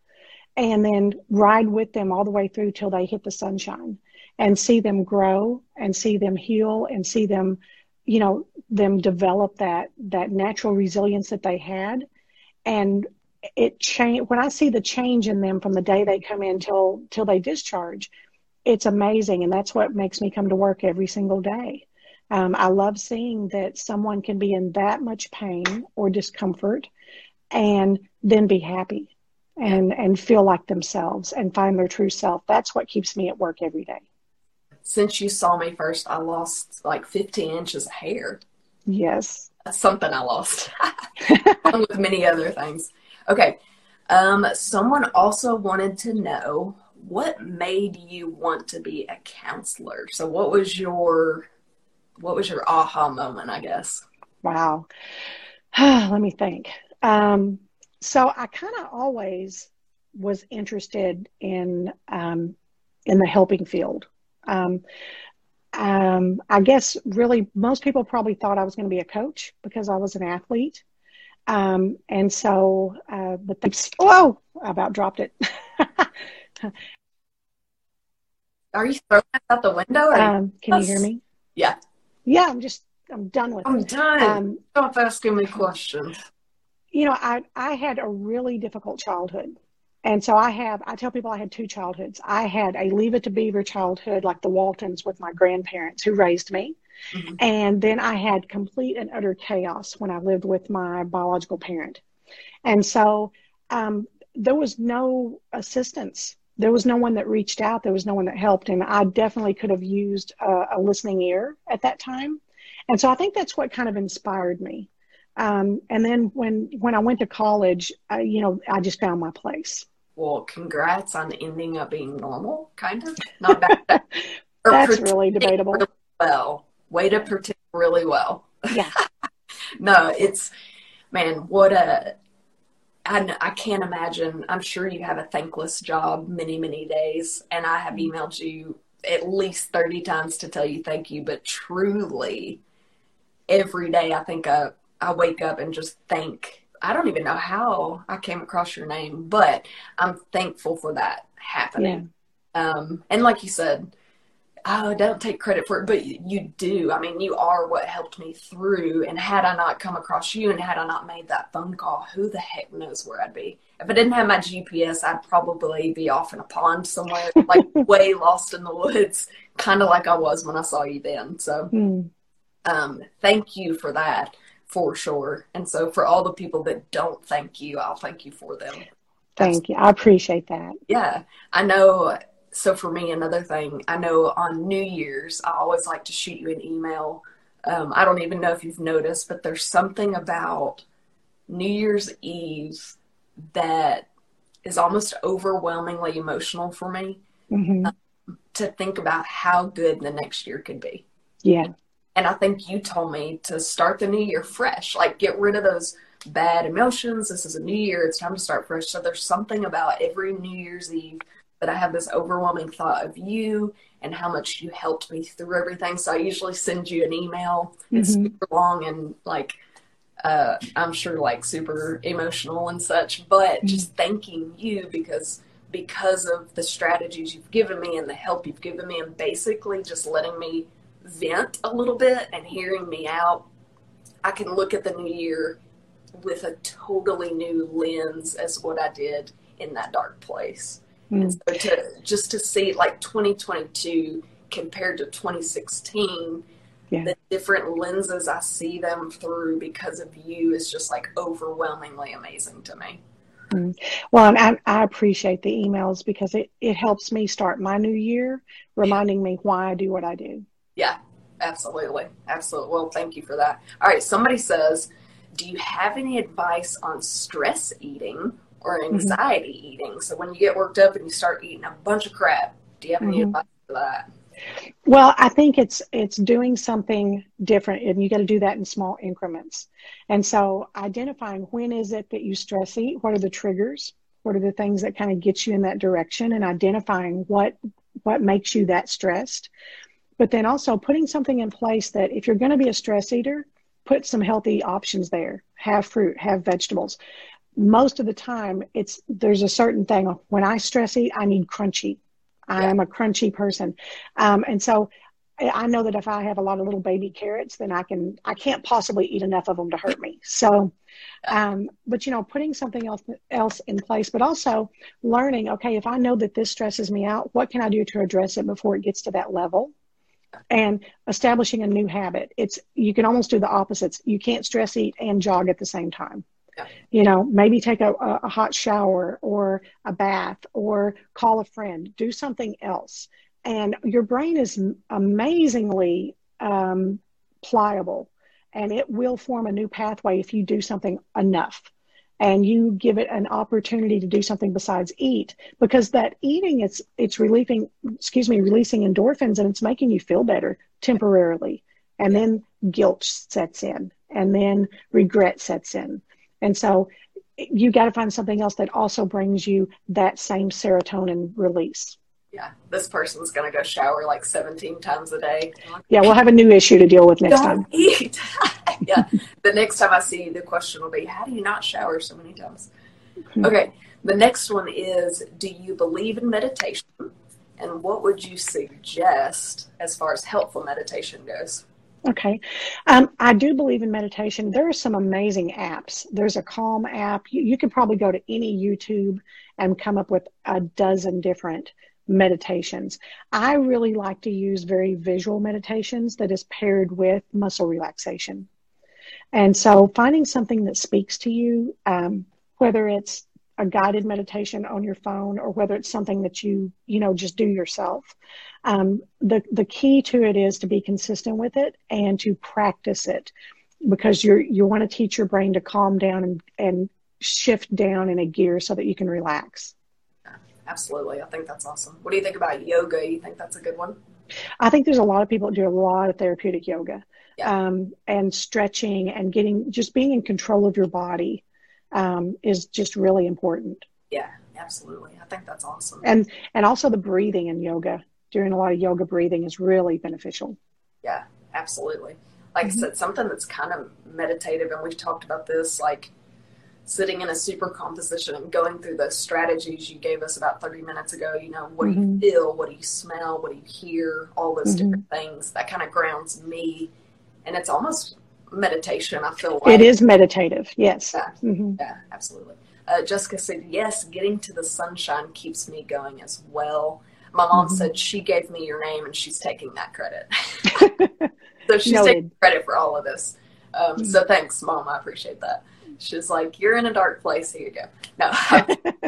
and then ride with them all the way through till they hit the sunshine and see them grow and see them heal and see them you know them develop that that natural resilience that they had. And it change when i see the change in them from the day they come in till till they discharge it's amazing. And that's what makes me come to work every single day. Um, i love seeing that someone can be in that much pain or discomfort and then be happy and and feel like themselves and find their true self. That's what keeps me at work every day
since you saw me first, I lost like 15 inches of hair.
Yes.
That's something I lost, along with many other things. Okay. Um, someone also wanted to know what made you want to be a counselor. So, what was your what was your aha moment, I guess?
Wow. Let me think. Um, so I kind of always was interested in um, in the helping field. Um, um, I guess really most people probably thought I was going to be a coach because I was an athlete. Um, and so, uh, but they, oh, I about dropped it.
Are you throwing it out the window?
Um, can you hear me?
Yeah.
Yeah, I'm just, I'm done with
I'm
it.
done.
Um,
Stop asking me questions.
you know, I, I had a really difficult childhood. And so I have, I tell people I had two childhoods. I had a leave it to beaver childhood, like the Waltons with my grandparents who raised me. Mm-hmm. And then I had complete and utter chaos when I lived with my biological parent. And so um, there was no assistance. There was no one that reached out. There was no one that helped. And I definitely could have used a, a listening ear at that time. And so I think that's what kind of inspired me. Um, and then when when I went to college, uh, you know, I just found my place.
Well, congrats on ending up being normal, kind of. Not
bad. That's really debatable.
Really well, way to protect really well.
Yeah.
no, it's man, what a. I, I can't imagine. I'm sure you have a thankless job many, many days, and I have mm-hmm. emailed you at least 30 times to tell you thank you. But truly, every day I think I, I wake up and just thank I don't even know how I came across your name, but I'm thankful for that happening. Yeah. Um, and like you said, oh, don't take credit for it, but you do. I mean, you are what helped me through. And had I not come across you and had I not made that phone call, who the heck knows where I'd be? If I didn't have my GPS, I'd probably be off in a pond somewhere, like way lost in the woods, kind of like I was when I saw you then. So, mm. um, thank you for that for sure. And so for all the people that don't thank you, I'll thank you for them.
Thank you. I appreciate that.
Yeah. I know. So for me, another thing, I know on New Year's, I always like to shoot you an email. Um, I don't even know if you've noticed, but there's something about New Year's Eve that is almost overwhelmingly emotional for me mm-hmm. um, to think about how good the next year could be.
Yeah.
And I think you told me to start the new year fresh, like get rid of those bad emotions. This is a new year. It's time to start fresh. So there's something about every New Year's Eve that I have this overwhelming thought of you and how much you helped me through everything. So I usually send you an email. Mm-hmm. It's super long and like, uh, I'm sure like super emotional and such, but mm-hmm. just thanking you because because of the strategies you've given me and the help you've given me and basically just letting me vent a little bit and hearing me out, I can look at the new year with a totally new lens as what I did in that dark place. Mm. And so to just to see like 2022 compared to 2016, yeah. the different lenses I see them through because of you is just like overwhelmingly amazing to me.
Mm. Well, and I, I, appreciate the emails because it, it helps me start my new year, reminding me why I do what I do.
Yeah, absolutely. Absolutely. Well, thank you for that. All right. Somebody says, Do you have any advice on stress eating or mm-hmm. anxiety mm-hmm. eating? So when you get worked up and you start eating a bunch of crap, do you have any mm-hmm. advice for that?
Well, I think it's it's doing something different, and you got to do that in small increments. And so, identifying when is it that you stress eat, what are the triggers, what are the things that kind of get you in that direction, and identifying what what makes you that stressed but then also putting something in place that if you're going to be a stress eater, put some healthy options there. Have fruit, have vegetables. Most of the time, it's there's a certain thing. When I stress eat, I need crunchy. I yeah. am a crunchy person, um, and so I know that if I have a lot of little baby carrots, then I can I can't possibly eat enough of them to hurt me. So, um, but you know, putting something else else in place, but also learning. Okay, if I know that this stresses me out, what can I do to address it before it gets to that level? And establishing a new habit. It's you can almost do the opposites. You can't stress eat and jog at the same time. Yeah. You know, maybe take a, a hot shower or a bath or call a friend. Do something else, and your brain is amazingly um, pliable, and it will form a new pathway if you do something enough and you give it an opportunity to do something besides eat because that eating it's it's relieving excuse me releasing endorphins and it's making you feel better temporarily and then guilt sets in, and then regret sets in. And so you got to find something else that also brings you that same serotonin release.
Yeah, this person's going to go shower like 17 times a day.
Yeah, we'll have a new issue to deal with next
Don't
time.
eat. yeah, the next time I see you, the question will be, how do you not shower so many times?
Hmm.
Okay, the next one is, do you believe in meditation? And what would you suggest as far as helpful meditation goes?
Okay. Um, I do believe in meditation. There are some amazing apps. There's a Calm app. You, you can probably go to any YouTube and come up with a dozen different meditations. I really like to use very visual meditations that is paired with muscle relaxation. And so finding something that speaks to you, um, whether it's a guided meditation on your phone or whether it's something that you, you know, just do yourself. Um, the, the key to it is to be consistent with it and to practice it because you're, you want to teach your brain to calm down and, and shift down in a gear so that you can relax.
Absolutely. I think that's awesome. What do you think about yoga? You think that's a good one?
I think there's a lot of people that do a lot of therapeutic yoga. Um, and stretching and getting just being in control of your body um, is just really important.
Yeah, absolutely. I think that's awesome.
And and also the breathing in yoga, doing a lot of yoga breathing is really beneficial.
Yeah, absolutely. Like mm-hmm. I said, something that's kind of meditative, and we've talked about this, like sitting in a super composition and going through the strategies you gave us about 30 minutes ago. You know, what mm-hmm. do you mm-hmm. feel? What do you smell? What do you hear? All those mm-hmm. different things. That kind of grounds me. And it's almost meditation, I feel like.
It is meditative, yes.
Yeah, mm-hmm. yeah absolutely. Uh, Jessica said, yes, getting to the sunshine keeps me going as well. My mom mm-hmm. said she gave me your name and she's taking that credit. so she's Noted. taking credit for all of this. Um, mm-hmm. So thanks, mom. I appreciate that. She's like, you're in a dark place. Here you go. No,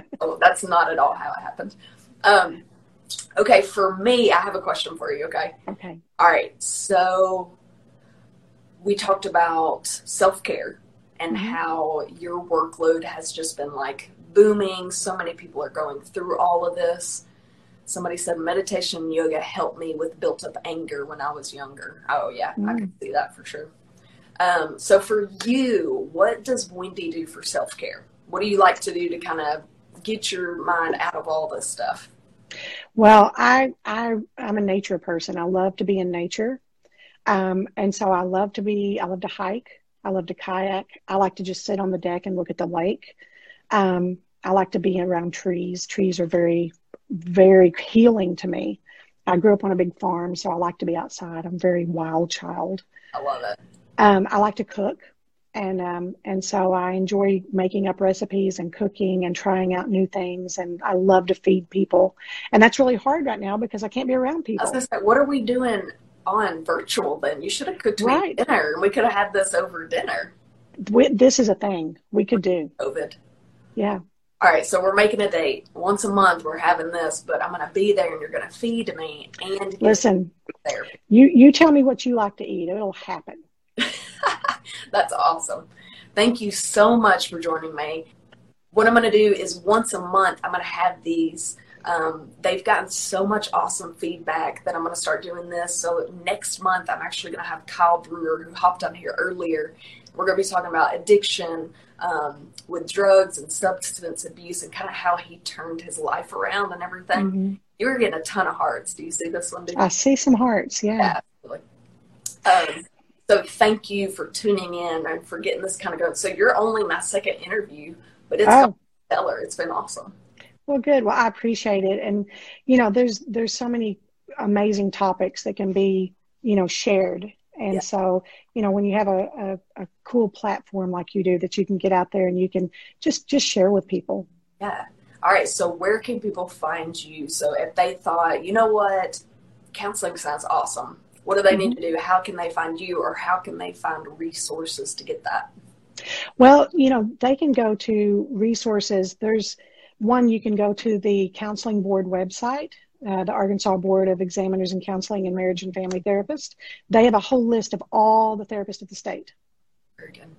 oh, that's not at all how it happened. Um, okay, for me, I have a question for you. Okay.
Okay.
All right. So we talked about self care and mm-hmm. how your workload has just been like booming. So many people are going through all of this. Somebody said meditation and yoga helped me with built up anger when I was younger. Oh, yeah, mm. I can see that for sure. Um, so, for you, what does Wendy do for self care? What do you like to do to kind of get your mind out of all this stuff?
Well, I I I'm a nature person. I love to be in nature. Um, and so I love to be, I love to hike. I love to kayak. I like to just sit on the deck and look at the lake. Um, I like to be around trees. Trees are very, very healing to me. I grew up on a big farm, so I like to be outside. I'm a very wild child.
I love it.
Um, I like to cook, and um, and so I enjoy making up recipes and cooking and trying out new things. And I love to feed people, and that's really hard right now because I can't be around people.
Say, what are we doing on virtual then. You should have cooked right. dinner and we could have had this over dinner.
We, this is a thing we could do.
COVID.
Yeah.
All right, so we're making a date. Once a month we're having this, but I'm going to be there and you're going to feed me and
listen. There. You you tell me what you like to eat. It'll happen.
That's awesome. Thank you so much for joining me. What I'm going to do is once a month I'm going to have these um, they've gotten so much awesome feedback that I'm going to start doing this. So next month, I'm actually going to have Kyle Brewer, who hopped on here earlier. We're going to be talking about addiction um, with drugs and substance abuse and kind of how he turned his life around and everything. Mm-hmm. You're getting a ton of hearts. Do you see this one?
I see some hearts. Yeah.
Um, so thank you for tuning in and for getting this kind of going. So you're only my second interview, but it's oh. stellar. It's been awesome.
Well, good. Well, I appreciate it. And, you know, there's, there's so many amazing topics that can be, you know, shared. And yeah. so, you know, when you have a, a, a, cool platform like you do that you can get out there and you can just, just share with people.
Yeah. All right. So where can people find you? So if they thought, you know what, counseling sounds awesome. What do they mm-hmm. need to do? How can they find you or how can they find resources to get that?
Well, you know, they can go to resources. There's, one, you can go to the Counseling Board website, uh, the Arkansas Board of Examiners in Counseling and Marriage and Family Therapists. They have a whole list of all the therapists of the state.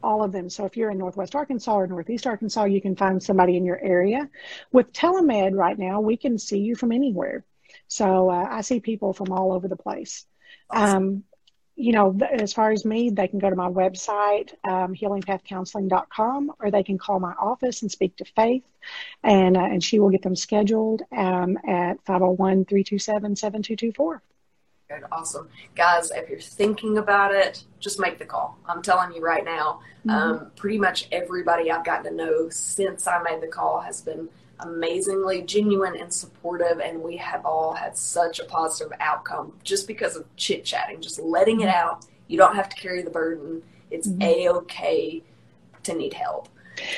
All of them. So if you're in Northwest Arkansas or Northeast Arkansas, you can find somebody in your area. With telemed right now, we can see you from anywhere. So uh, I see people from all over the place. Awesome. Um, you know, as far as me, they can go to my website, um, healingpathcounseling.com, or they can call my office and speak to Faith, and, uh, and she will get them scheduled um, at 501 327 7224.
Good, awesome. Guys, if you're thinking about it, just make the call. I'm telling you right now, mm-hmm. um, pretty much everybody I've gotten to know since I made the call has been amazingly genuine and supportive, and we have all had such a positive outcome just because of chit chatting, just letting it out. You don't have to carry the burden. It's mm-hmm. a okay to need help.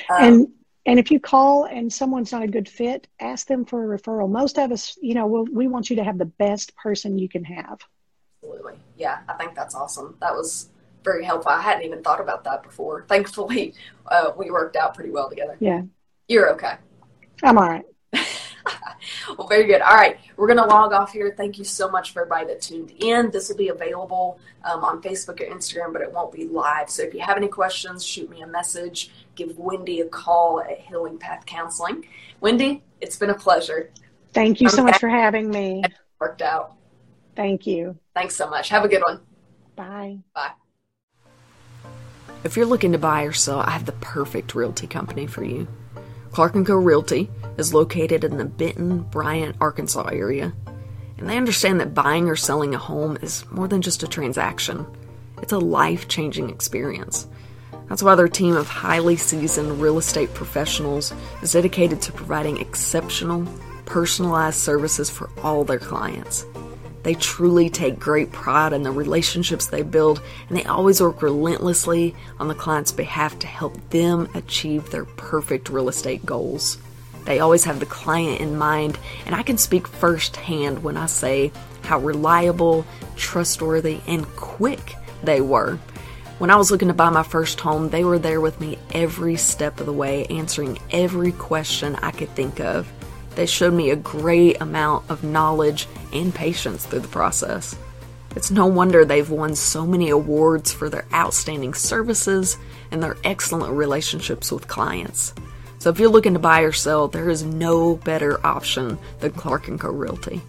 Um, and and if you call and someone's not a good fit, ask them for a referral. Most of us, you know, we'll, we want you to have the best person you can have.
Absolutely, yeah. I think that's awesome. That was very helpful. I hadn't even thought about that before. Thankfully, uh, we worked out pretty well together.
Yeah,
you're okay.
I'm all right.
well, very good. All right, we're going to log off here. Thank you so much for everybody that tuned in. This will be available um, on Facebook or Instagram, but it won't be live. So if you have any questions, shoot me a message. Give Wendy a call at Healing Path Counseling. Wendy, it's been a pleasure.
Thank you I'm so much for having me.
Worked out.
Thank you.
Thanks so much. Have a good one.
Bye.
Bye. If you're looking to buy or sell, I have the perfect realty company for you. Clark & Co. Realty is located in the Benton, Bryant, Arkansas area, and they understand that buying or selling a home is more than just a transaction. It's a life-changing experience. That's why their team of highly seasoned real estate professionals is dedicated to providing exceptional, personalized services for all their clients. They truly take great pride in the relationships they build, and they always work relentlessly on the client's behalf to help them achieve their perfect real estate goals. They always have the client in mind, and I can speak firsthand when I say how reliable, trustworthy, and quick they were. When I was looking to buy my first home, they were there with me every step of the way, answering every question I could think of. They showed me a great amount of knowledge and patience through the process. It's no wonder they've won so many awards for their outstanding services and their excellent relationships with clients. So if you're looking to buy or sell, there is no better option than Clark & Co Realty.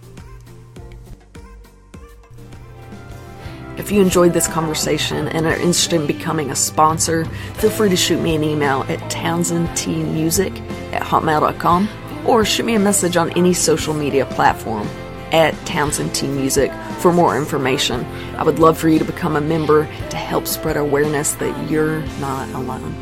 If you enjoyed this conversation and are interested in becoming a sponsor, feel free to shoot me an email at townsendtmusic at hotmail.com or shoot me a message on any social media platform at Townsend T Music for more information. I would love for you to become a member to help spread awareness that you're not alone.